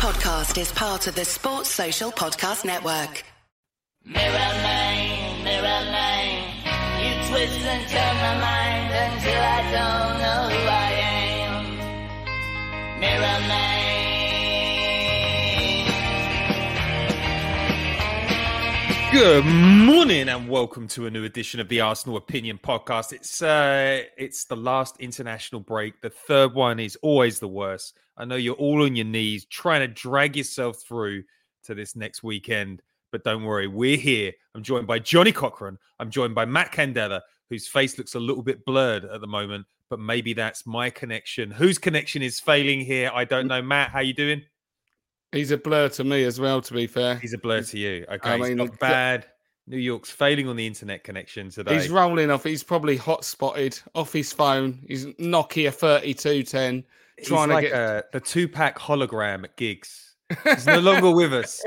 podcast is part of the Sports Social Podcast Network. Mirror man, mirror man, you twist and turn my mind until I don't know who I am. Mirror man. Good morning and welcome to a new edition of the Arsenal Opinion Podcast. It's uh it's the last international break. The third one is always the worst. I know you're all on your knees trying to drag yourself through to this next weekend, but don't worry, we're here. I'm joined by Johnny Cochran. I'm joined by Matt Candela, whose face looks a little bit blurred at the moment, but maybe that's my connection. Whose connection is failing here? I don't know. Matt, how are you doing? He's a blur to me as well. To be fair, He's a blur to you. Okay, I he's mean, the- bad. New York's failing on the internet connection today. he's rolling off. He's probably hot spotted off his phone. He's Nokia thirty two ten. He's trying to like get- uh, the Tupac hologram at gigs. He's no longer with us,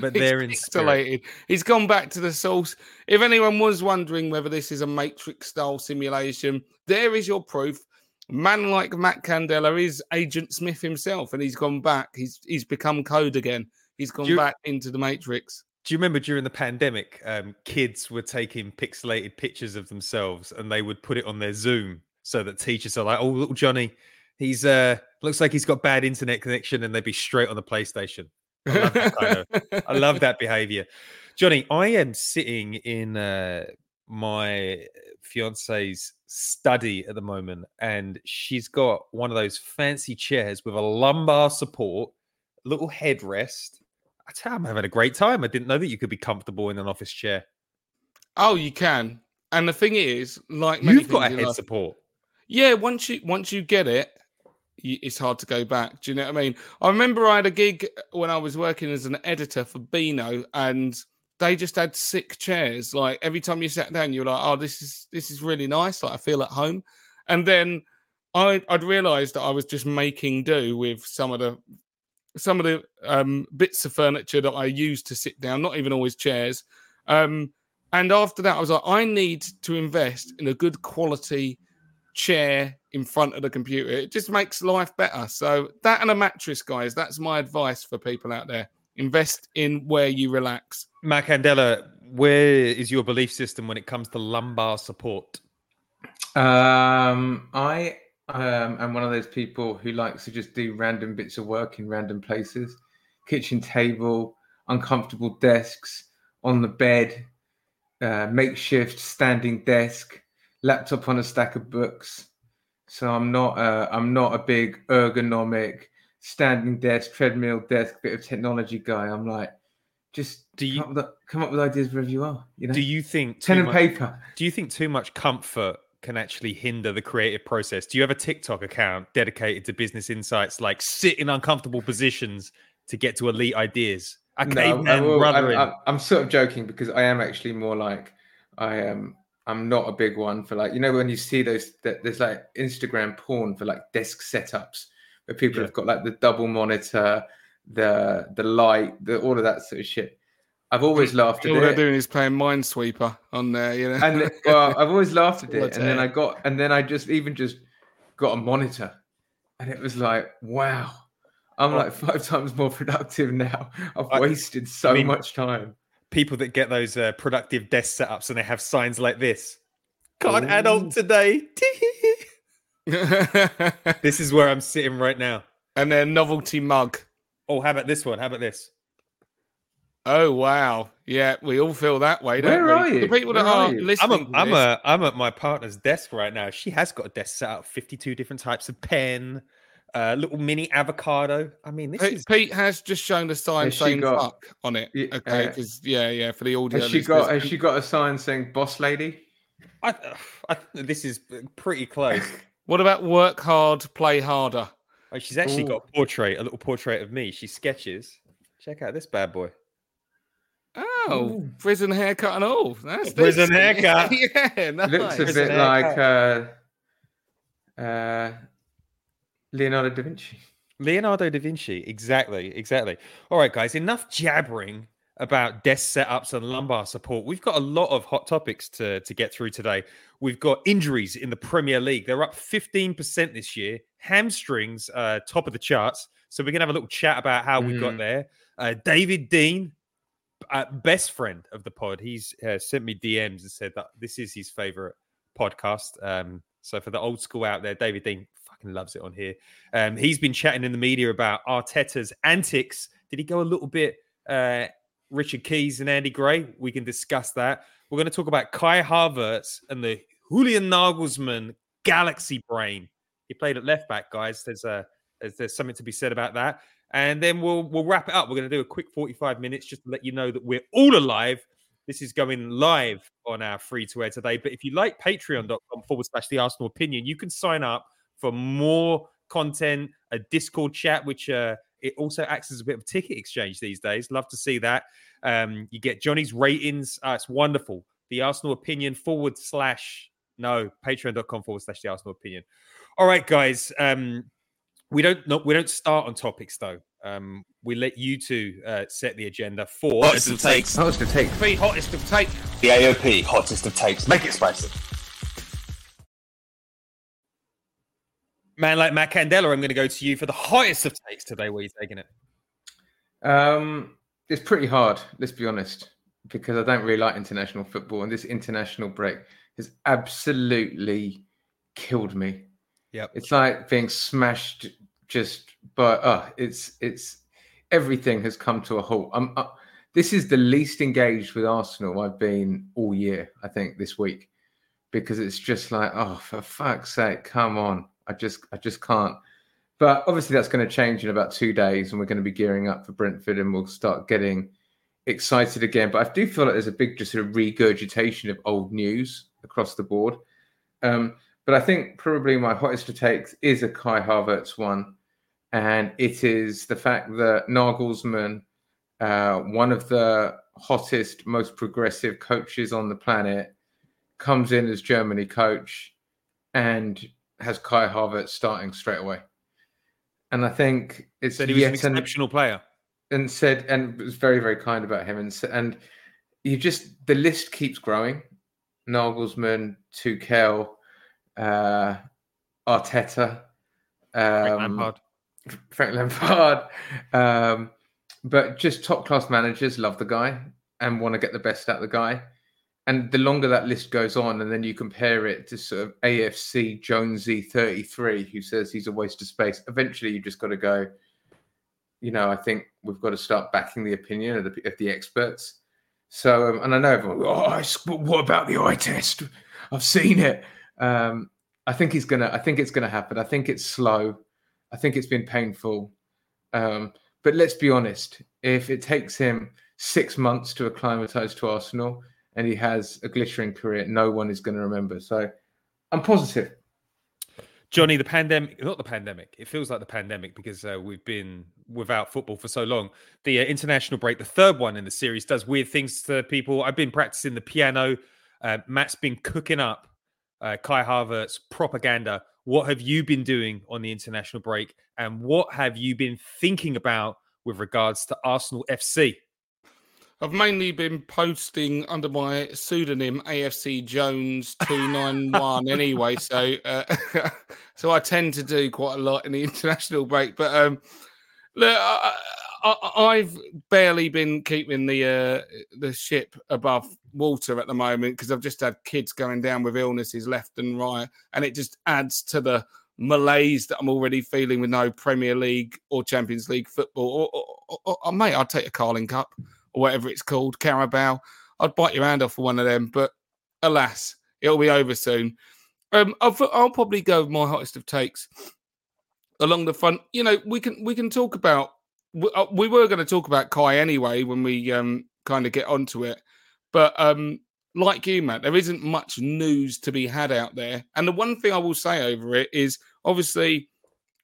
but He's they're in spirit. pixelated. He's gone back to the source. If anyone was wondering whether this is a Matrix style simulation, there is your proof. Man like Matt Candela is Agent Smith himself, and he's gone back. He's he's become code again. He's gone You- back into the Matrix. Do you remember during the pandemic, um, kids were taking pixelated pictures of themselves and they would put it on their Zoom so that teachers are like, "Oh, little Johnny, he's uh looks like he's got bad internet connection," and they'd be straight on the PlayStation. I love that kind of I love that behavior. Johnny, I am sitting in uh, my fiance's study at the moment, and she's got one of those fancy chairs with a lumbar support, little headrest. I tell you, I'm having a great time. I didn't know that you could be comfortable in an office chair. Oh, you can. And the thing is, like You've got a head life- support. Yeah, once you once you get it, it's hard to go back. Do you know what I mean? I remember I had a gig when I was working as an editor for Beano, and they just had sick chairs. Like every time you sat down, you were like, "Oh, this is this is really nice. Like I feel at home." And then I I'd realised that I was just making do with some of the some of the um, bits of furniture that I used to sit down, not even always chairs. Um, and after that, I was like, I need to invest in a good quality chair in front of the computer. It just makes life better. So that and a mattress, guys. That's my advice for people out there. Invest in where you relax. Matt Candela, where is your belief system when it comes to lumbar support? Um, I um, am one of those people who likes to just do random bits of work in random places. Kitchen table, uncomfortable desks, on the bed, uh, makeshift standing desk, laptop on a stack of books. So I'm not uh, I'm not a big ergonomic standing desk, treadmill desk, bit of technology guy. I'm like, just Do you- come, up with, come up with ideas wherever you are. You know, Do you think pen and much- paper. Do you think too much comfort can actually hinder the creative process? Do you have a TikTok account dedicated to business insights, like sit in uncomfortable positions to get to elite ideas? A No, will- I'm. I'm, I'm sort of joking because I am actually more like I am. I'm not a big one for like you know when you see those that there's like Instagram porn for like desk setups where people Yeah. have got like the double monitor, the the light, the all of that sort of shit. I've always laughed at All they're doing is playing Minesweeper on there, you know. and well, I've always laughed at it, and then? I got, and then I just even just got a monitor, and it was like, wow, I'm Oh. like five times more productive now. I've I- wasted so mean- much time. People that get those uh, productive desk setups and they have signs like this. Can't Ooh. adult today. this is where I'm sitting right now. and their novelty mug. Oh, how about this one? How about this? Oh wow, yeah, we all feel that way, don't Where we? are you? The people that are are you? I'm listening. I'm a. I'm at my partner's desk right now. She has got a desk set up, 52 different types of pen, uh, little mini avocado. I mean, this Pete, is Pete has just shown the sign Has saying got- "fuck" on it. Yeah, Okay, uh, because yeah, yeah, for the audio. Has she got? Has she got a sign saying "boss lady"? I, I, this is pretty close. What about work hard, play harder? Oh, she's actually got a portrait, a little portrait of me. She sketches. Check out this bad boy. Oh, Ooh. prison haircut and all. That's Prison decent. haircut. yeah, nice. Looks a Prison bit like uh, uh, Leonardo da Vinci. Leonardo da Vinci. Exactly. Exactly. All right, guys, enough jabbering about desk setups and lumbar support. We've got a lot of hot topics to, to get through today. We've got injuries in the Premier League. They're up 15% this year. Hamstrings, uh, top of the charts. So we're gonna have a little chat about how we got Mhm. there. Uh, David Dein, uh, best friend of the pod, he's uh, sent me DMs and said that this is his favorite podcast. Um, so for the old school out there, David Dein fucking loves it on here. Um, he's been chatting in the media about Arteta's antics. Did he go a little bit uh, Richard Keys and Andy Gray? We can discuss that. We're going to talk about Kai Havertz and the Julian Nagelsmann galaxy brain. He played at left back, guys. There's a there's, there's something to be said about that. And then we'll we'll wrap it up. We're going to do a quick 45 minutes just to let you know that we're all alive. This is going live on our free to air today. But if you like patreon.com forward slash the Arsenal opinion, you can sign up for more content, a Discord chat, which uh, it also acts as a bit of a ticket exchange these days. Love to see that. Um, you get Johnny's ratings. Uh, it's wonderful. The Arsenal opinion forward slash no patreon.com forward slash the Arsenal opinion. All right, guys. Um, we don't not we don't start on topics though. Um, we let you two uh, set the agenda for Hottest of takes. That was to take. Three hottest of takes. The AOP, hottest of takes. Make it spicy. Man like Matt Candela. I'm going to go to you for the highest of takes today. Where you taking it? Um, it's pretty hard. Let's be honest, because I don't really like international football, and this international break has absolutely killed me. Yep. It's like being smashed just by uh it's it's everything has come to a halt. I'm uh, this is the least engaged with Arsenal I've been all year, I think, this week. Because it's just like, oh, for fuck's sake, come on. I just I just can't. But obviously that's going to change in about two days, and we're going to be gearing up for Brentford and we'll start getting excited again. But I do feel like there's a big just sort of regurgitation of old news across the board. Um, but I think probably my hottest to take is a Kai Havertz one, and it is the fact that Nagelsmann, uh, one of the hottest, most progressive coaches on the planet, comes in as Germany coach and has Kai Havertz starting straight away. And I think it's Said he was an yet an- exceptional player. and said and was very very kind about him and and you just the list keeps growing Nagelsmann Tuchel uh Arteta Frank um, Lampard. Frank Lampard um but just top class managers love the guy and want to get the best out of the guy and the longer that list goes on and then you compare it to sort of AFC Jonesy 33 who says he's a waste of space eventually you just got to go you know, I think we've got to start backing the opinion of the of the experts. So, um, and I know everyone. Oh, what about the eye test? I've seen it. Um, I think he's gonna. I think it's gonna happen. I think it's slow. I think it's been painful. Um, but let's be honest. If it takes him six months to acclimatise to Arsenal and he has a glittering career, no one is going to remember. So, I'm positive. Johnny, the pandemic, not the pandemic, it feels like the pandemic because uh, we've been without football for so long. The uh, international break, the third one in the series, does weird things to people. I've been practicing the piano. Uh, Matt's been cooking up uh, Kai Havertz propaganda. What have you been doing on the international break? And what have you been thinking about with regards to Arsenal FC? I've mainly been posting under my pseudonym AFC Jones two nine one anyway, so uh, so I tend to do quite a lot in the international break. But um, look, I, I, I've barely been keeping the uh, the ship above water at the moment because I've just had kids going down with illnesses left and right, and it just adds to the malaise that I'm already feeling with no Premier League or Champions League football. Or, or, or, or mate, I'd take a Carling Cup or whatever it's called, Carabao. I'd bite your hand off for one of them, but alas, it'll be over soon. Um, I'll, I'll probably go with my hottest of takes along the front. You know, we can we can talk about. We, uh, we were going to talk about Kai anyway when we um kind of get onto it, but um, like you, Matt, there isn't much news to be had out there. And the one thing I will say over it is obviously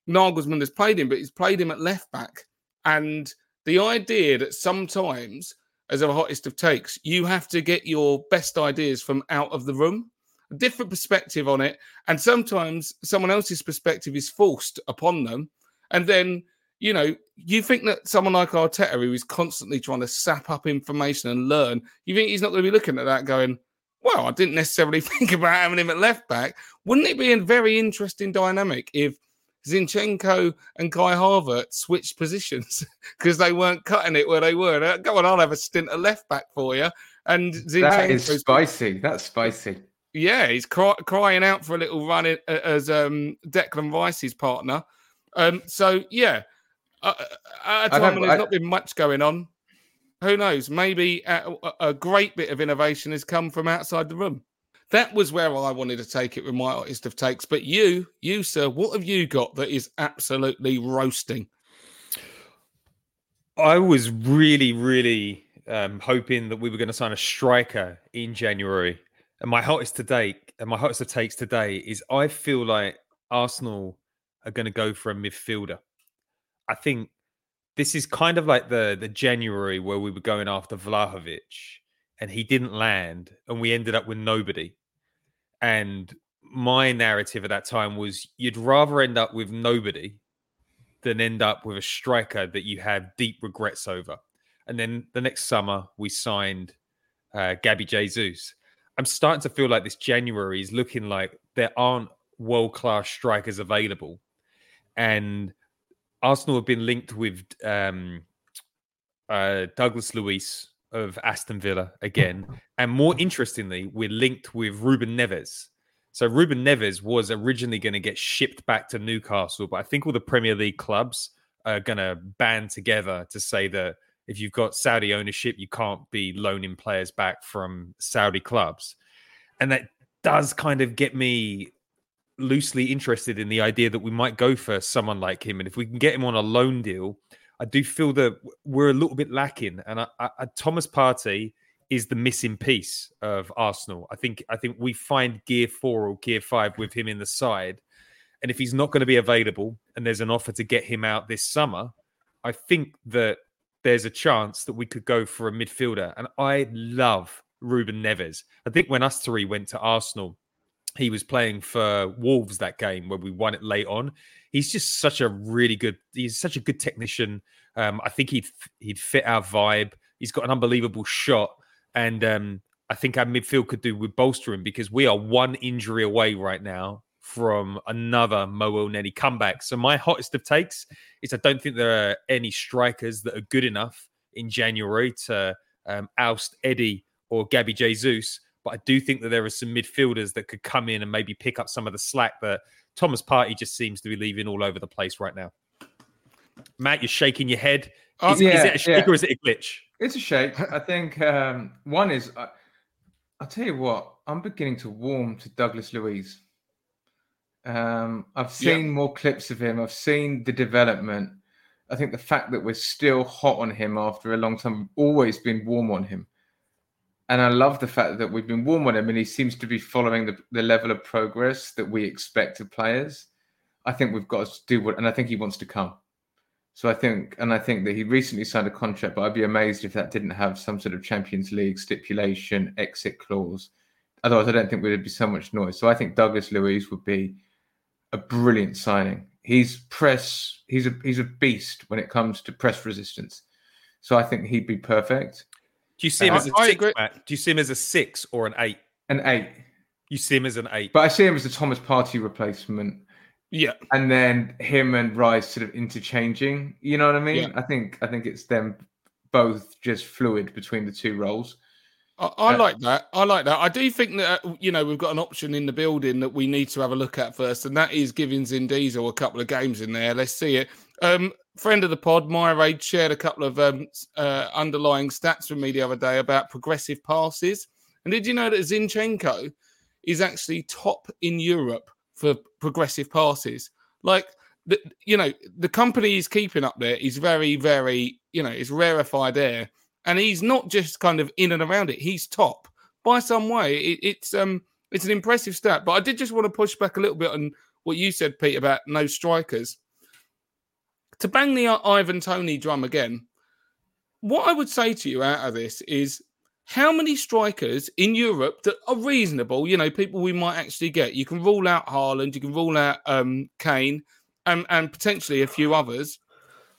Nagelsmann has played him, but he's played him at left back, and the idea that sometimes, as a hottest of takes, you have to get your best ideas from out of the room, a different perspective on it, and sometimes someone else's perspective is forced upon them, and then you know you think that someone like Arteta, who is constantly trying to sap up information and learn, you think he's not going to be looking at that going. Well, I didn't necessarily think about having him at left back. Wouldn't it be a very interesting dynamic if Zinchenko and Kai Havertz switched positions because they weren't cutting it where they were. Go on, I'll have a stint at left back for you. And That is spicy. That's spicy. yeah, he's cry, crying out for a little run in, as um, Declan Rice's partner. Um, so yeah, uh, uh, at a time when there's I- not been much going on, who knows? Maybe a- a great bit of innovation has come from outside the room. That was where I wanted to take it with my artist of takes. But you, you sir, what have you got that is absolutely roasting? I was really, really um, hoping that we were going to sign a striker in January. And my hottest to date, and my hottest of takes today is I feel like Arsenal are going to go for a midfielder. I think this is kind of like the the January where we were going after Vlahovic and he didn't land, and we ended up with nobody. And my narrative at that time was you'd rather end up with nobody than end up with a striker that you have deep regrets over. And then the next summer, we signed uh, Gabby Jesus. I'm starting to feel like this January is looking like there aren't world class strikers available. And Arsenal have been linked with um, uh, Douglas Luiz of Aston Villa again. And more interestingly, we're linked with Ruben Neves. So Ruben Neves was originally going to get shipped back to Newcastle, but I think all the Premier League clubs are going to band together to say that if you've got Saudi ownership, you can't be loaning players back from Saudi clubs. And that does kind of get me loosely interested in the idea that we might go for someone like him. And if we can get him on a loan deal, I do feel that we're a little bit lacking. And I, I, Thomas Partey is the missing piece of Arsenal. I think I think we find gear four or gear five with him in the side. And if he's not going to be available and there's an offer to get him out this summer, I think that there's a chance that we could go for a midfielder. And I love Ruben Neves. I think when us three went to Arsenal, he was playing for Wolves that game where we won it late on. He's just such a really good. He's such a good technician. Um, I think he'd he'd fit our vibe. He's got an unbelievable shot, and um, I think our midfield could do with bolstering because we are one injury away right now from another Mo Elneny comeback. So my hottest of takes is I don't think there are any strikers that are good enough in January to um, oust Eddie or Gabby Jesus. But I do think that there are some midfielders that could come in and maybe pick up some of the slack that Thomas Partey just seems to be leaving all over the place right now. Matt, you're shaking your head. Uh, Is, is it a shake yeah. or is it a glitch? It's a shake. I think um, one is. I I'll tell you what. I'm beginning to warm to Douglas Luiz. Um, I've Yeah. seen more clips of him. I've seen the development. I think the fact that we're still hot on him after a long time, always been warm on him. And I love the fact that we've been warm on him and he seems to be following the, the level of progress that we expect of players. I think we've got to do what, and I think he wants to come. So I think, and I think that he recently signed a contract, but I'd be amazed if that didn't have some sort of Champions League stipulation, exit clause. Otherwise, I don't think there'd be so much noise. So I think Douglas Luiz would be a brilliant signing. He's press, he's a he's a beast when it comes to press resistance. So I think he'd be perfect. Do you see him I- as a I six, agree. Matt? Do you see him as a six or an eight? An eight, You see him as an eight. but I see him as a Thomas Partey replacement. Yeah, and then him and Rice sort of interchanging. You know what I mean? Yeah. I think I think it's them both just fluid between the two roles. I, I Uh, like that. I like that. I do think that uh, you know we've got an option in the building that we need to have a look at first, and that is giving Zindizo a couple of games in there. Let's see it. Um, friend of the pod, Myraid, shared a couple of um, uh, underlying stats with me the other day about progressive passes. And did you know that Zinchenko is actually top in Europe for progressive passes? Like, the, you know, the company he's keeping up there is very, very, you know, it's rarefied air and he's not just kind of in and around it. He's top by some way. It, it's um, it's an impressive stat. But I did just want to push back a little bit on what you said, Pete, about no strikers. To bang the Ivan Toney drum again, what I would say to you out of this is how many strikers in Europe that are reasonable, you know, people we might actually get. You can rule out Haaland, you can rule out um, Kane, and, and potentially a few others.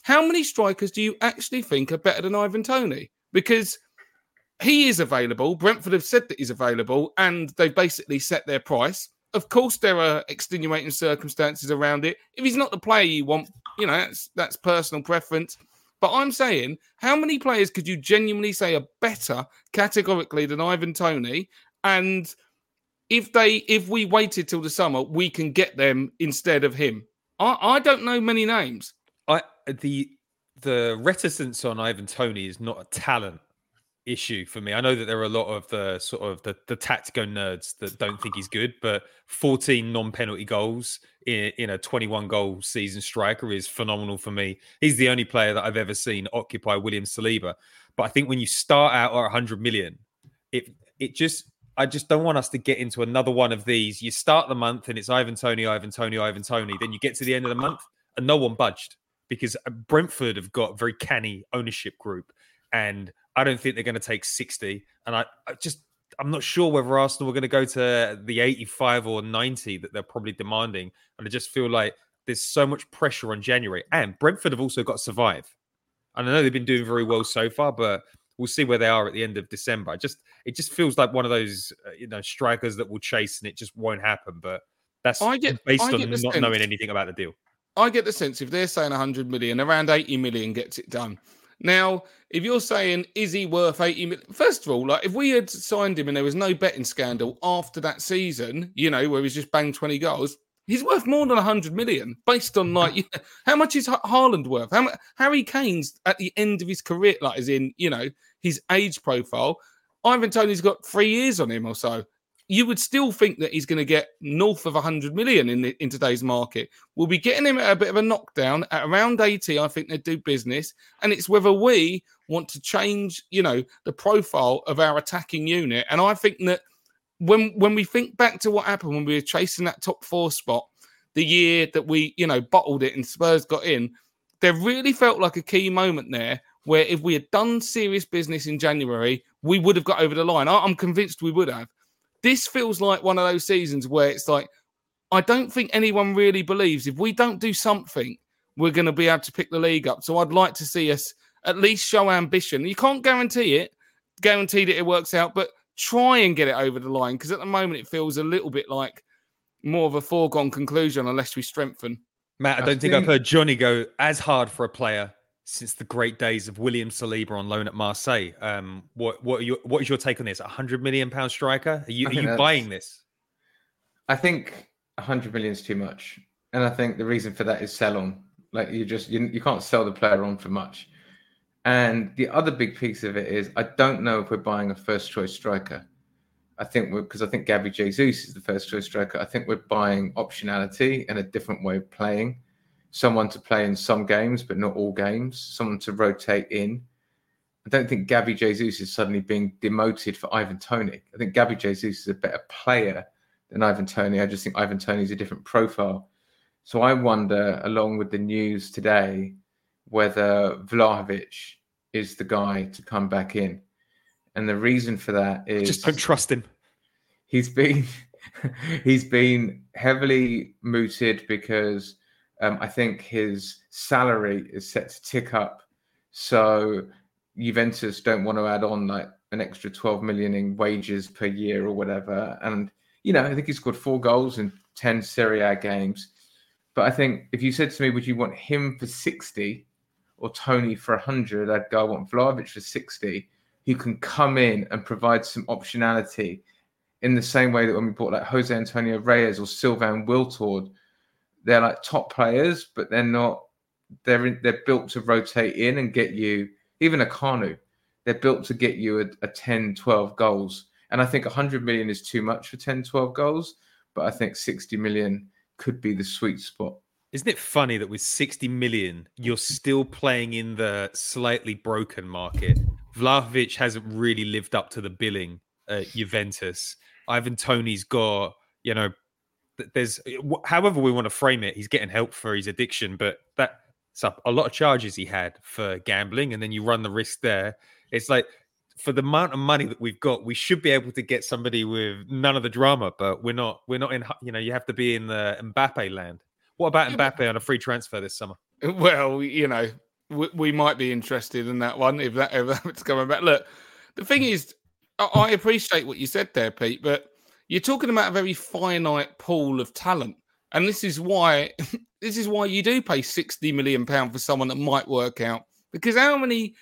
How many strikers do you actually think are better than Ivan Toney? Because he is available. Brentford have said that he's available, and they've basically set their price. of course there are extenuating circumstances around it. If he's not the player you want, you know that's that's personal preference. But I'm saying, how many players could you genuinely say are better categorically than Ivan Toney? And if they if we waited till the summer, we can get them instead of him. I, I don't know many names. I the the reticence on Ivan Toney is not a talent issue for me. I know that there are a lot of the sort of the, the tactical nerds that don't think he's good, but 14 non-penalty goals in, in a 21 goal season striker is phenomenal for me. He's the only player that I've ever seen occupy William Saliba. But I think when you start out at 100 million, it it just I just don't want us to get into another one of these. You start the month and it's Ivan Toney, Ivan Toney, Ivan Toney. Then you get to the end of the month and no one budged because Brentford have got a very canny ownership group. And I don't think they're going to take 60. And I, I just, I'm not sure whether Arsenal are going to go to the 85 or 90 that they're probably demanding. And I just feel like there's so much pressure on January. And Brentford have also got to survive. And I know they've been doing very well so far, but we'll see where they are at the end of December. I just it just feels like one of those uh, you know strikers that will chase and it just won't happen. But that's I get, based I on not sense- knowing anything about the deal. I get the sense if they're saying 100 million, around 80 million gets it done. Now, if you're saying is he worth 80 million, first of all, like if we had signed him and there was no betting scandal after that season, you know, where he's just banged 20 goals, he's worth more than 100 million based on like how much is Ha- Haaland worth? How much Harry Kane's at the end of his career, like is in, you know, his age profile. Ivan Toney's got three years on him or so. You would still think that he's going to get north of 100 million in, the, in today's market. We'll be getting him at a bit of a knockdown at around 80. I think they do business. And it's whether we want to change, you know, the profile of our attacking unit. And I think that when when we think back to what happened when we were chasing that top four spot, the year that we, you know, bottled it and Spurs got in, there really felt like a key moment there where if we had done serious business in January, we would have got over the line. I'm convinced we would have. This feels like one of those seasons where it's like, I don't think anyone really believes if we don't do something, we're going to be able to pick the league up. So I'd like to see us at least show ambition. You can't guarantee it, guarantee that it works out, but try and get it over the line because at the moment it feels a little bit like more of a foregone conclusion unless we strengthen. Matt, I I don't think I've heard Johnny go as hard for a player since the great days of William Saliba on loan at Marseille. Um, what what are your, what is your take on this? A hundred million pound striker? Are you are you buying this? I think a 100 million is too much, and I think the reason for that is sell on. Like you just you, you can't sell the player on for much. And the other big piece of it is I don't know if we're buying a first choice striker. I think because I think Gabby Jesus is the first choice striker. I think we're buying optionality and a different way of playing. Someone to play in some games, but not all games. Someone to rotate in. I don't think Gabby Jesus is suddenly being demoted for Ivan Toney. I think Gabby Jesus is a better player than Ivan Toney. I just think Ivan Toney is a different profile. So I wonder, along with the news today, whether Vlahovic is the guy to come back in. And the reason for that is Just don't trust him. he's been he's been heavily mooted because um, I think his salary is set to tick up. So Juventus don't want to add on like an extra 12 million in wages per year or whatever. And you know, I think he scored four goals in 10 Serie A games. But I think if you said to me, would you want him for 60 or Toney for 100, I'd go, I want Vlahovic for 60, who can come in and provide some optionality in the same way that when we bought like Jose Antonio Reyes or Sylvain Wiltord, they're like top players, but they're not. They're in, they're built to rotate in and get you even a Kanu. They're built to get you a, a 10, 12 goals. And I think 100 million is too much for 10, 12 goals, but I think 60 million could be the sweet spot. Isn't it funny that with 60 million, you're still playing in the slightly broken market? Vlahovic hasn't really lived up to the billing at Juventus. Ivan Toney's got, you know, there's eh, however we want to frame it, he's getting help for his addiction, but that's up a lot of charges he had for gambling, and then you run the risk there. It's like for the amount of money that we've got, we should be able to get somebody with none of the drama, but we're not. We're not in. You know, you have to be in the Mbappe land. What about Mbappe on a free transfer this summer? Well, you know, we, we might be interested in that one if that ever that's coming back. Look, the thing hmm. is, I, I appreciate what you said there, Pete, but you're talking about a very finite pool of talent. And this is why this is why you do pay 60 million pound for someone that might work out. Because how many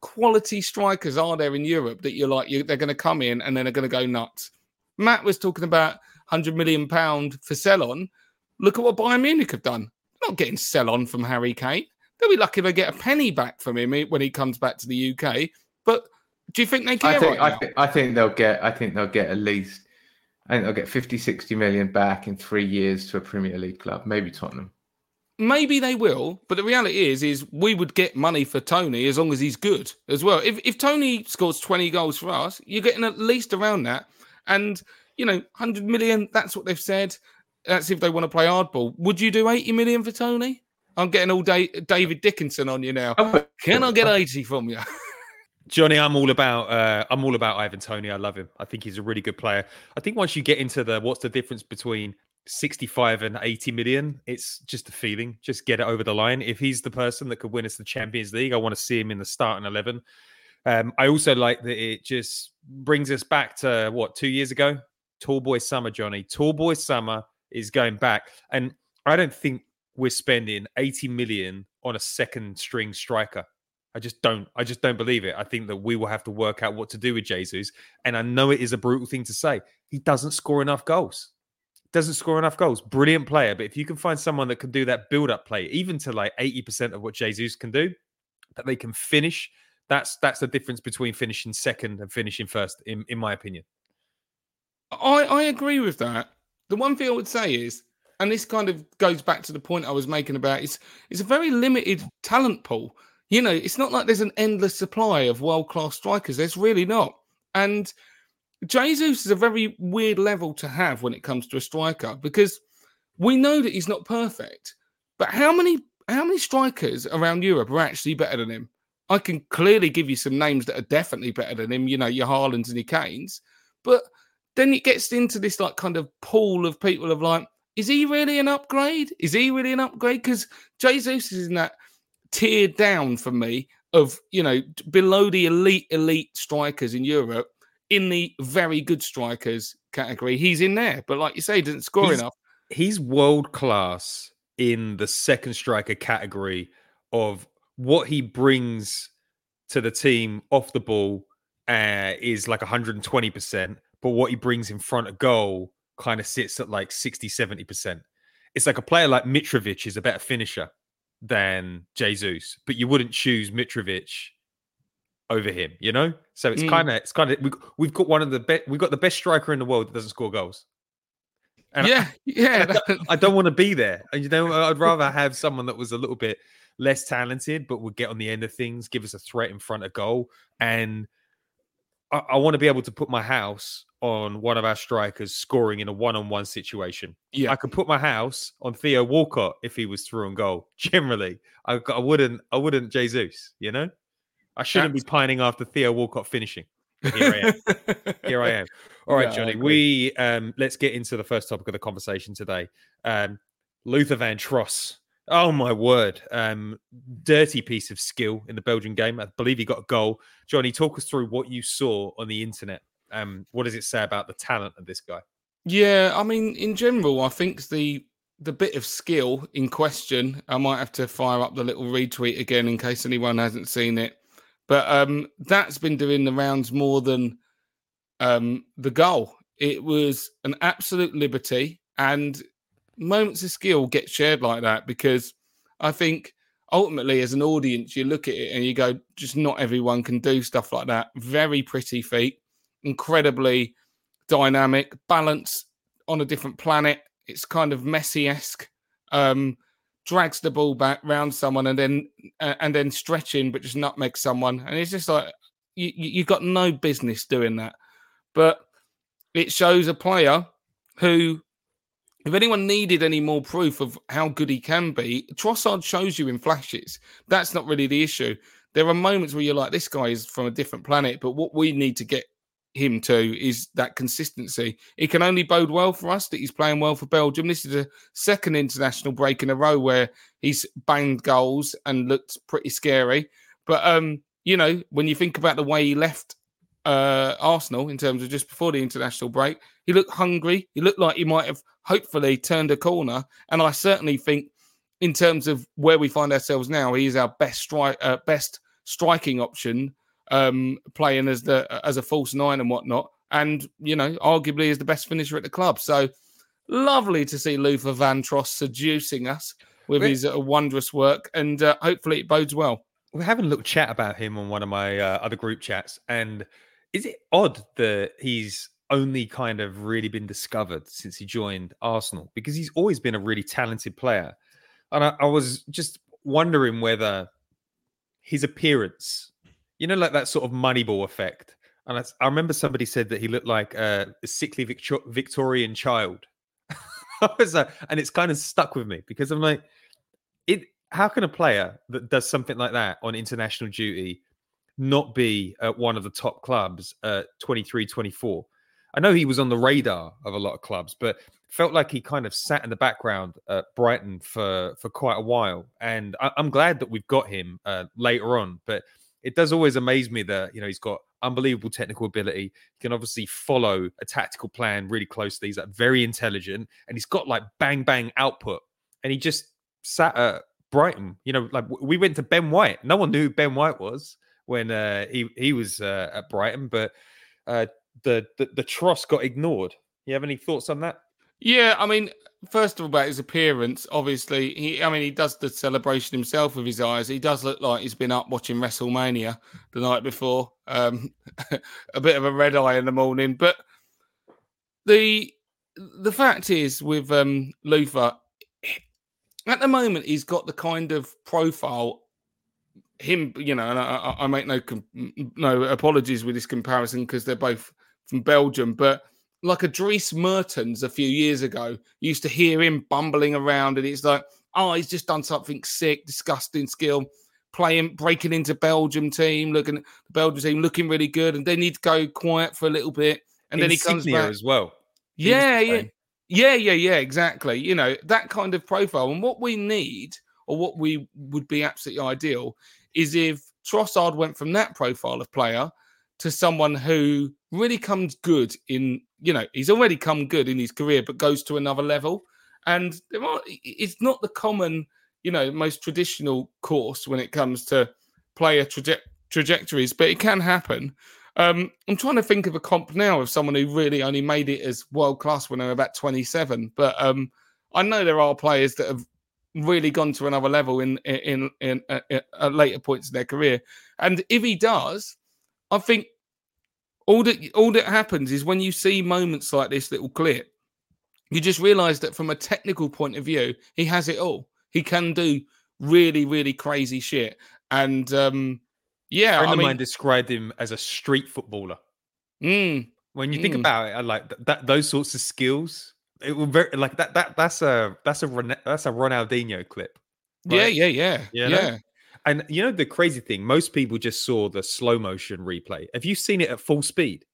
quality strikers are there in Europe that you're like you, they're going to come in and then they're going to go nuts? Matt was talking about 100 million pound for sell-on. Look at what Bayern Munich have done. Not getting sell-on from Harry Kane. They'll be lucky if they get a penny back from him when he comes back to the UK. But do you think they care? I think, right I, think, I think they'll get. I think they'll get at least. I think they'll get 50, 60 million back in three years to a Premier League club, maybe Tottenham. Maybe they will, but the reality is, is we would get money for Toney as long as he's good as well. If if Toney scores twenty goals for us, you're getting at least around that. And you know, hundred million. That's what they've said. That's if they want to play hardball. Would you do eighty million for Toney? I'm getting all day David Dickinson on you now. Can I get eighty from you? Johnny, I'm all about uh, I'm all about Ivan Toney. I love him. I think he's a really good player. I think once you get into the what's the difference between 65 and 80 million, it's just a feeling. Just get it over the line. If he's the person that could win us the Champions League, I want to see him in the starting 11. Um, I also like that it just brings us back to what two years ago, Tall Boy Summer, Johnny. Tall Boy Summer is going back, and I don't think we're spending 80 million on a second string striker. I just don't. I just don't believe it. I think that we will have to work out what to do with Jesus. And I know it is a brutal thing to say. He doesn't score enough goals. Doesn't score enough goals. Brilliant player, but if you can find someone that can do that build-up play, even to like eighty percent of what Jesus can do, that they can finish. That's that's the difference between finishing second and finishing first, in in my opinion. I I agree with that. The one thing I would say is, and this kind of goes back to the point I was making about it's it's a very limited talent pool. You know, it's not like there's an endless supply of world class strikers. There's really not. And Jesus is a very weird level to have when it comes to a striker because we know that he's not perfect. But how many how many strikers around Europe are actually better than him? I can clearly give you some names that are definitely better than him. You know, your Haalands and your Kanes. But then it gets into this like kind of pool of people of like, is he really an upgrade? Is he really an upgrade? Because Jesus is in that tiered down for me of you know below the elite elite strikers in Europe in the very good strikers category. He's in there, but like you say, he doesn't score He's- enough. He's world class in the second striker category of what he brings to the team off the ball uh, is like 120%, but what he brings in front of goal kind of sits at like 60, 70%. It's like a player like Mitrovic is a better finisher than Jesus, but you wouldn't choose Mitrovic over him, you know? So it's Mm. kind of, it's kind of, we, we've got one of the best, we've got the best striker in the world that doesn't score goals. And I- yeah, yeah. don't- I don't want to be there. And, You know, I'd rather have someone that was a little bit less talented, but would get on the end of things, give us a threat in front of goal. And I, I want to be able to put my house on one of our strikers scoring in a one-on-one situation. Yeah. I could put my house on Theo Walcott if he was through and goal. Generally, I, I wouldn't. I wouldn't Jesus. You know, I shouldn't be pining after Theo Walcott finishing. Here I am. Here I am. All right, Yeah, Johnny. We um let's get into the first topic of the conversation today. Um Luther Van Tross. Oh my word. Um dirty piece of skill in the Belgian game. I believe he got a goal. Johnny, talk us through what you saw on the internet. Um what does it say about the talent of this guy? Yeah, I mean, in general, I think the the bit of skill in question, I might have to fire up the little retweet again in case anyone hasn't seen it. But um, that's been doing the rounds more than um, the goal. It was an absolute liberty, and moments of skill get shared like that because I think ultimately, as an audience, you look at it and you go, just not everyone can do stuff like that. Very pretty feet, incredibly dynamic, balance on a different planet. It's kind of Messi esque. Um, drags the ball back round someone and then uh, and then stretching, but just nutmeg someone, and it's just like you, you you've got no business doing that. But it shows a player who, if anyone needed any more proof of how good he can be, Trossard shows you in flashes. That's not really the issue. There are moments where you're like, this guy is from a different planet, but what we need to get him to is that consistency. It can only bode well for us that he's playing well for Belgium. This is a second international break in a row where he's banged goals and looked pretty scary. But um, you know, when you think about the way he left uh, Arsenal in terms of just before the international break. He looked hungry. He looked like he might have hopefully turned a corner. And I certainly think, in terms of where we find ourselves now, he is our best strike, uh, best striking option, um, playing as the as a false nine and whatnot. And you know, arguably is the best finisher at the club. So lovely to see Luther Van Trost seducing us with his uh, wondrous work, and uh, hopefully it bodes well. We're having a little chat about him on one of my uh, other group chats, and is it odd that he's only kind of really been discovered since he joined Arsenal? Because he's always been a really talented player, and I, I was just wondering whether his appearance, you know, like that sort of Moneyball effect. And I, I remember somebody said that he looked like a, a sickly Victor- Victorian child. And it's kind of stuck with me because I'm like, it. How can a player that does something like that on international duty not be at one of the top clubs at 23, 24? I know he was on the radar of a lot of clubs, but felt like he kind of sat in the background at Brighton for for quite a while. And I, I'm glad that we've got him uh, later on. But it does always amaze me that you know he's got unbelievable technical ability. He can obviously follow a tactical plan really closely. He's like very intelligent, and he's got like bang bang output. And he just sat at Brighton. You know, like we went to Ben White. No one knew Ben White was when uh, he he was uh, at Brighton, but uh, the, the the got ignored. You have any thoughts on that? Yeah, I mean, first of all, about his appearance, obviously, he, I mean, he does the celebration himself with his eyes. He does look like he's been up watching WrestleMania the night before. Um, a bit of a red eye in the morning, but the the fact is with um, Luther, at the moment, he's got the kind of profile. Him, you know, and I, I- make no no apologies with this comparison because they're both from Belgium, but like a Dries Mertens a few years ago. Used to hear him bumbling around, and it's like, oh, he's just done something sick, disgusting skill, playing, breaking into Belgium team, looking the Belgium team looking really good, and then he'd go quiet for a little bit, and then he comes back. as well. He Yeah, yeah, yeah, yeah, yeah, exactly. You know that kind of profile, and what we need, or what we would be absolutely ideal, is if Trossard went from that profile of player to someone who really comes good in, you know, he's already come good in his career, but goes to another level. And are, it's not the common, you know, most traditional course when it comes to player traje- trajectories, but it can happen. Um, I'm trying to think of a comp now of someone who really only made it as world class when they were about 27. But um, I know there are players that have really gone to another level in in in, in uh, at later points in their career. And if he does, I think all that all that happens is when you see moments like this little clip, you just realise that from a technical point of view, he has it all. He can do really really crazy shit. And um, yeah, A friend I of mean, mine described him as a street footballer. mm, When you think Mm. about it, I like th- that those sorts of skills. It will very like that. That that's a that's a that's a Ronaldinho clip. yeah, right? yeah, yeah, You know? yeah. And you know the crazy thing, most people just saw the slow motion replay. Have you seen it at full speed?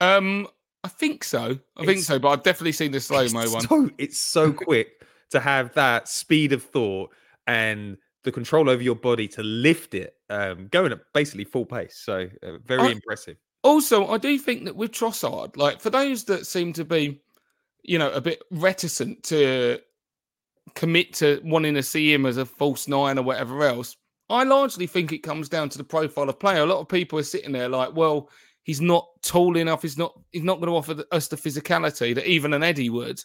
Um, I think so. I think so, but I've definitely seen the slow mo one. So it's so quick to have that speed of thought and the control over your body to lift it, um, going at basically full pace. So uh, very I- impressive. Also, I do think that with Trossard, like for those that seem to be, you know, a bit reticent to commit to wanting to see him as a false nine or whatever else, I largely think it comes down to the profile of player. A lot of people are sitting there like, well, he's not tall enough. He's not. He's not going to offer us the physicality that even an Eddie would.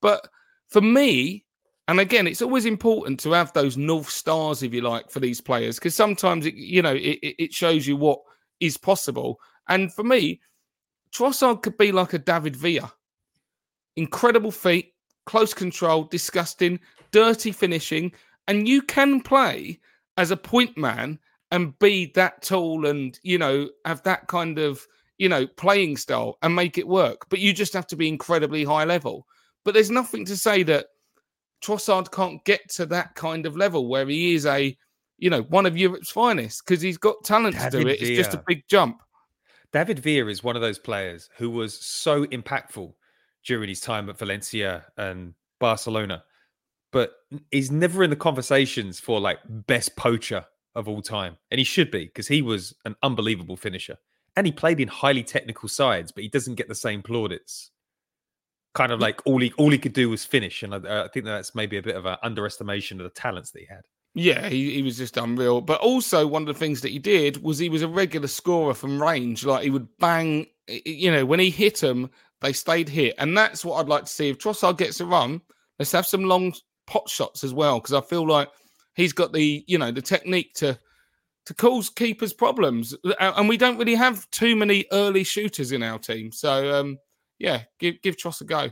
But for me, and again, it's always important to have those north stars, if you like, for these players, because sometimes it, you know, it, it shows you what is possible. And for me, Trossard could be like a David Villa. Incredible feet, close control, disgusting, dirty finishing, and you can play as a point man and be that tall and you know have that kind of you know playing style and make it work. But you just have to be incredibly high level. But there's nothing to say that Trossard can't get to that kind of level where he is a you know one of Europe's finest because he's got talent to do David it. It's just a big jump. David Villa is one of those players who was so impactful during his time at Valencia and Barcelona, but he's never in the conversations for like best poacher of all time. And he should be because he was an unbelievable finisher. and he played in highly technical sides, but he doesn't get the same plaudits. Kind of like all he all he could do was finish, and I, uh, I think that's maybe a bit of an underestimation of the talents that he had. Yeah, he, he was just unreal. But also, one of the things that he did was he was a regular scorer from range. Like he would bang, you know, when he hit them, they stayed here. And that's what I'd like to see. If Trossard gets a run, let's have some long pot shots as well, because I feel like he's got the, you know, the technique to to cause keepers problems. And we don't really have too many early shooters in our team. So um, yeah, give give Tross a go.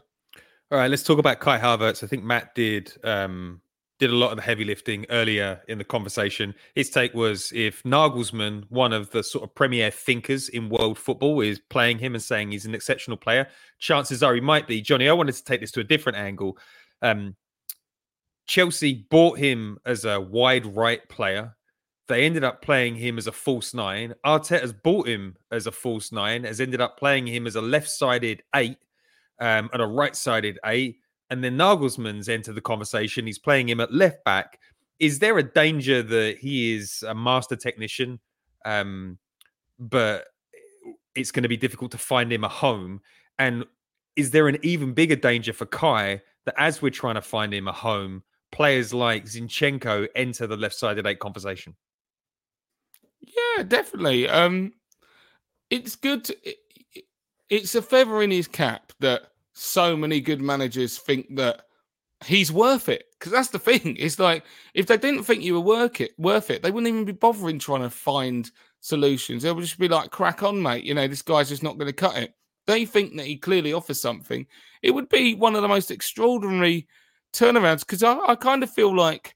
All right, let's talk about Kai Havertz. I think Matt did um, did a lot of the heavy lifting earlier in the conversation. His take was if Nagelsmann, one of the sort of premier thinkers in world football, is playing him and saying he's an exceptional player, chances are he might be. Johnny, I wanted to take this to a different angle. Um, Chelsea bought him as a wide right player. They ended up playing him as a false nine. Arteta's bought him as a false nine, has ended up playing him as a left sided eight um, and a right sided eight and then Nagelsmann's entered the conversation. He's playing him at left back. Is there a danger that he is a master technician, um, but it's going to be difficult to find him a home? And is there an even bigger danger for Kai that as we're trying to find him a home, players like Zinchenko enter the left sided eight conversation? Yeah, definitely. Um, it's good. To, it, it's a feather in his cap that so many good managers think that he's worth it because that's the thing. It's like if they didn't think you were worth it, worth it, they wouldn't even be bothering trying to find solutions. They would just be like, "Crack on, mate. You know, this guy's just not going to cut it." They think that he clearly offers something. It would be one of the most extraordinary turnarounds because I, I kind of feel like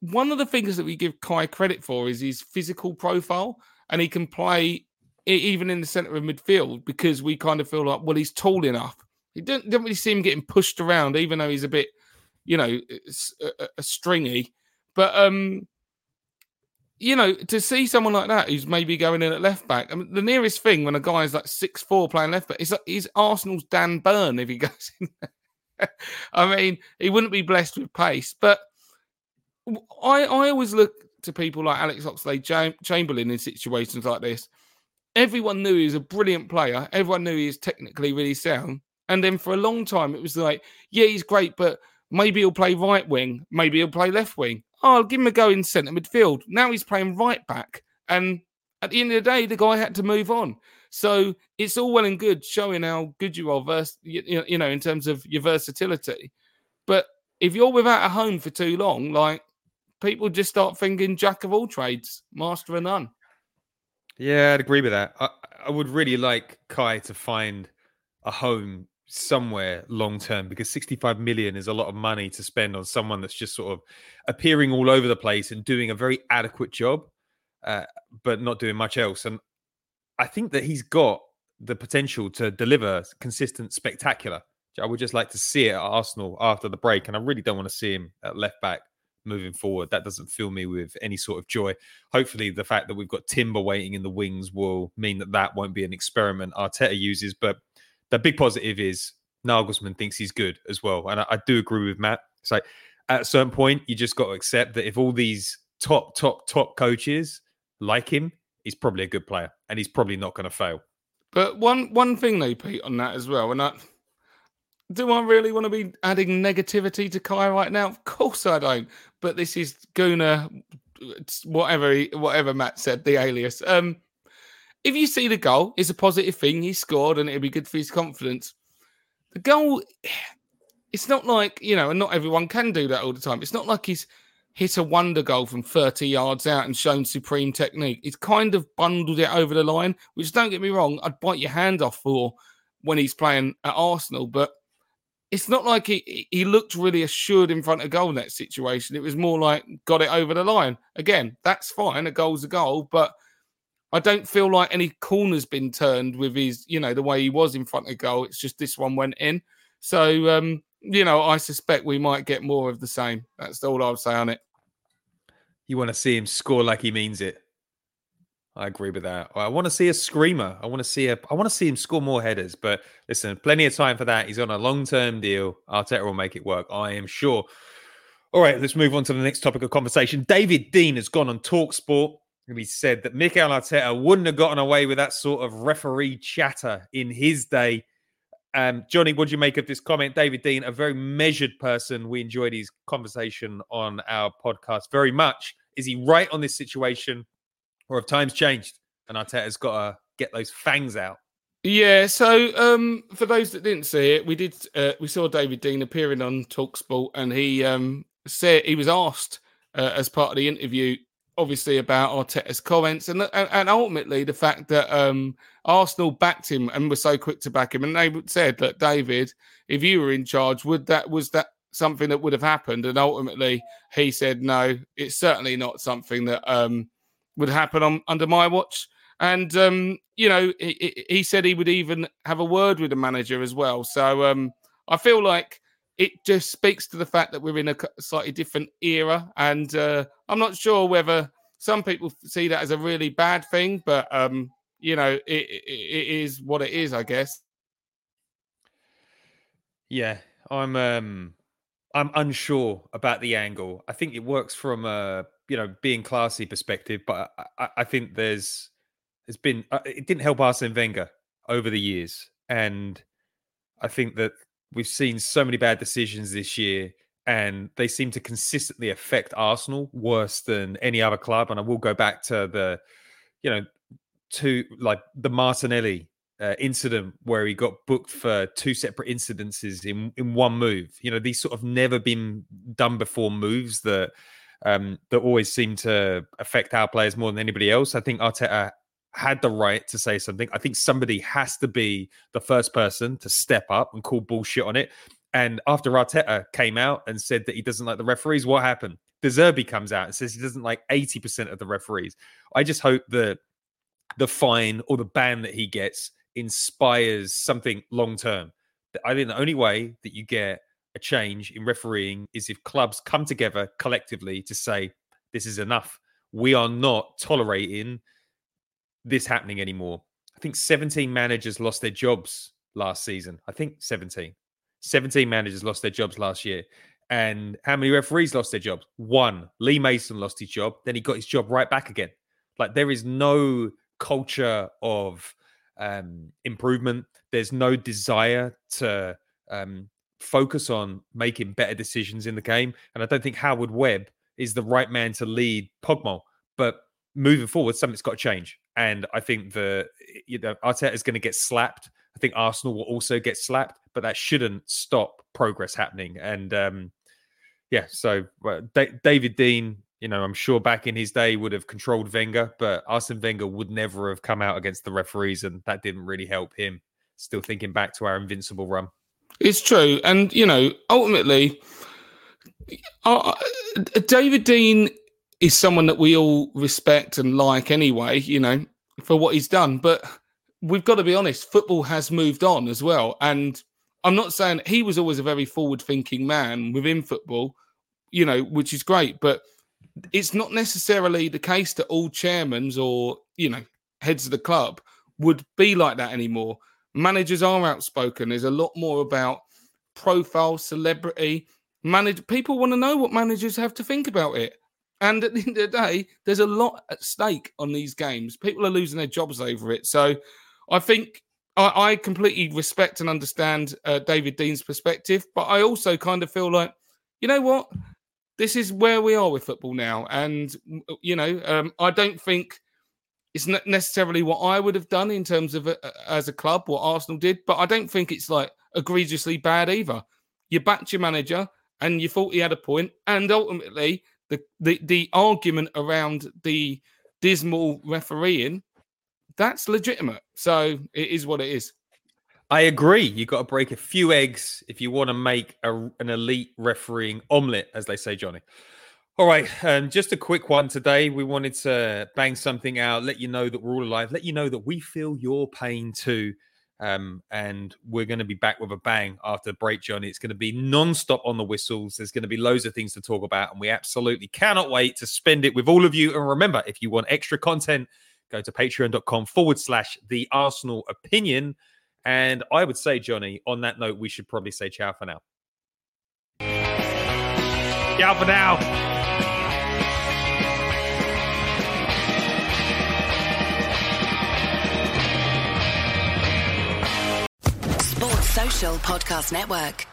one of the things that we give Kai credit for is his physical profile, and he can play even in the centre of midfield because we kind of feel like, well, he's tall enough. He don't, don't really see him getting pushed around, even though he's a bit, you know, a, a stringy. But um, you know, to see someone like that who's maybe going in at left back, I mean, the nearest thing when a guy is like six four playing left back is he's Arsenal's Dan Burn if he goes in. I mean, he wouldn't be blessed with pace, but I I always look to people like Alex Oxlade Chamberlain in situations like this everyone knew he was a brilliant player. Everyone knew he was technically really sound. And then for a long time, it was like, yeah, he's great, but maybe he'll play right wing, maybe he'll play left wing. Oh, I'll give him a go in centre midfield. Now he's playing right back. And at the end of the day, the guy had to move on. So it's all well and good showing how good you are, vers- you, you know, in terms of your versatility. But if you're without a home for too long, like people just start thinking jack of all trades, master of none. Yeah, I'd agree with that. I, I would really like Kai to find a home somewhere long term because 65 million is a lot of money to spend on someone that's just sort of appearing all over the place and doing a very adequate job, uh, but not doing much else. And I think that he's got the potential to deliver consistent spectacular. I would just like to see it at Arsenal after the break, and I really don't want to see him at left back moving forward. That doesn't fill me with any sort of joy. Hopefully, the fact that we've got Timber waiting in the wings will mean that that won't be an experiment Arteta uses. But the big positive is Nagelsmann thinks he's good as well. And I, I do agree with Matt. It's like at a certain point, you just got to accept that if all these top, top, top coaches like him, he's probably a good player and he's probably not going to fail. But one one thing though, Pete, on that as well, and I do I really want to be adding negativity to Kai right now? Of course I don't. But this is Guna, whatever he, whatever Matt said, the alias. Um, if you see the goal, it's a positive thing. He scored, and it'll be good for his confidence. The goal, it's not like you know, and not everyone can do that all the time. It's not like he's hit a wonder goal from 30 yards out and shown supreme technique. He's kind of bundled it over the line, which don't get me wrong, I'd bite your hand off for when he's playing at Arsenal, but it's not like he he looked really assured in front of goal in that situation. It was more like got it over the line. Again, that's fine. A goal's a goal, but I don't feel like any corner's been turned with his, you know, the way he was in front of goal. It's just this one went in. So um, you know, I suspect we might get more of the same. That's all I'll say on it. You want to see him score like he means it. I agree with that. I want to see a screamer. I want to see a. I want to see him score more headers. But listen, plenty of time for that. He's on a long-term deal. Arteta will make it work. I am sure. All right, let's move on to the next topic of conversation. David Dein has gone on Talk Sport And he said that Mikel Arteta wouldn't have gotten away with that sort of referee chatter in his day. Um, Johnny, what do you make of this comment? David Dein, a very measured person. We enjoyed his conversation on our podcast very much. Is he right on this situation, or have times changed and Arteta's got to get those fangs out? Yeah, so um, for those that didn't see it, we did uh, we saw David Dein appearing on Talksport, and he um, said he was asked uh, as part of the interview, obviously about Arteta's comments, and and, ultimately the fact that um, Arsenal backed him and were so quick to back him, and they said that David, if you were in charge, would that was that something that would have happened? And ultimately, he said no, it's certainly not something that um, would happen on under my watch. And um, you know, he, he said he would even have a word with the manager as well. So um, I feel like it just speaks to the fact that we're in a slightly different era, and uh, I'm not sure whether some people see that as a really bad thing, but um, you know, it, it, it is what it is, I guess. Yeah, I'm um, I'm unsure about the angle. I think it works from a you know being classy perspective, but I, I think there's there's been uh, it didn't help Arsene Wenger over the years, and I think that we've seen so many bad decisions this year and they seem to consistently affect Arsenal worse than any other club. And I will go back to the, you know, to like the Martinelli uh, incident where he got booked for two separate incidences in in one move. You know, these sort of never been done before moves that um, that always seem to affect our players more than anybody else. I think Arteta had the right to say something. I think somebody has to be the first person to step up and call bullshit on it. And after Arteta came out and said that he doesn't like the referees, what happened? De Zerbi comes out and says he doesn't like 80% of the referees. I just hope that the fine or the ban that he gets inspires something long term. I think the only way that you get change in refereeing is if clubs come together collectively to say, this is enough. We are not tolerating this happening anymore. I think 17 managers lost their jobs last season. I think 17. 17 managers lost their jobs last year. And how many referees lost their jobs? One. Lee Mason lost his job. Then he got his job right back again. Like there is no culture of um, improvement. There's no desire to um, focus on making better decisions in the game. And I don't think Howard Webb is the right man to lead PGMOL. But moving forward, something's got to change. And I think the you know Arteta is going to get slapped. I think Arsenal will also get slapped, but that shouldn't stop progress happening. And um, yeah, so D- David Dein, you know, I'm sure back in his day would have controlled Wenger, but Arsene Wenger would never have come out against the referees, and that didn't really help him. Still thinking back to our invincible run. It's true, and you know, ultimately, uh, David Dein is someone that we all respect and like anyway, you know, for what he's done. But we've got to be honest, football has moved on as well. And I'm not saying he was always a very forward thinking man within football, you know, which is great. But it's not necessarily the case that all chairmans or, you know, heads of the club would be like that anymore. Managers are outspoken. There's a lot more about profile, celebrity. Manage people want to know what managers have to think about it. And at the end of the day, there's a lot at stake on these games. People are losing their jobs over it. So I think I, I completely respect and understand uh, David Dein's perspective, but I also kind of feel like, you know what? This is where we are with football now. And, you know, um, I don't think it's not necessarily what I would have done in terms of uh, as a club, what Arsenal did, but I don't think it's like egregiously bad either. You backed your manager and you thought he had a point, and ultimately the the the argument around the dismal refereeing, that's legitimate. So it is what it is. I agree. You've got to break a few eggs if you want to make a, an elite refereeing omelette, as they say, Johnny. All right, um, just a quick one today. We wanted to bang something out, let you know that we're all alive, let you know that we feel your pain too. Um, and we're going to be back with a bang after the break, Johnny. It's going to be non-stop on the whistles. There's going to be loads of things to talk about, and we absolutely cannot wait to spend it with all of you. And remember, if you want extra content, go to patreon.com forward slash the Arsenal opinion. And I would say, Johnny, on that note, we should probably say ciao for now. Ciao for now. Sports, Social Podcast Network.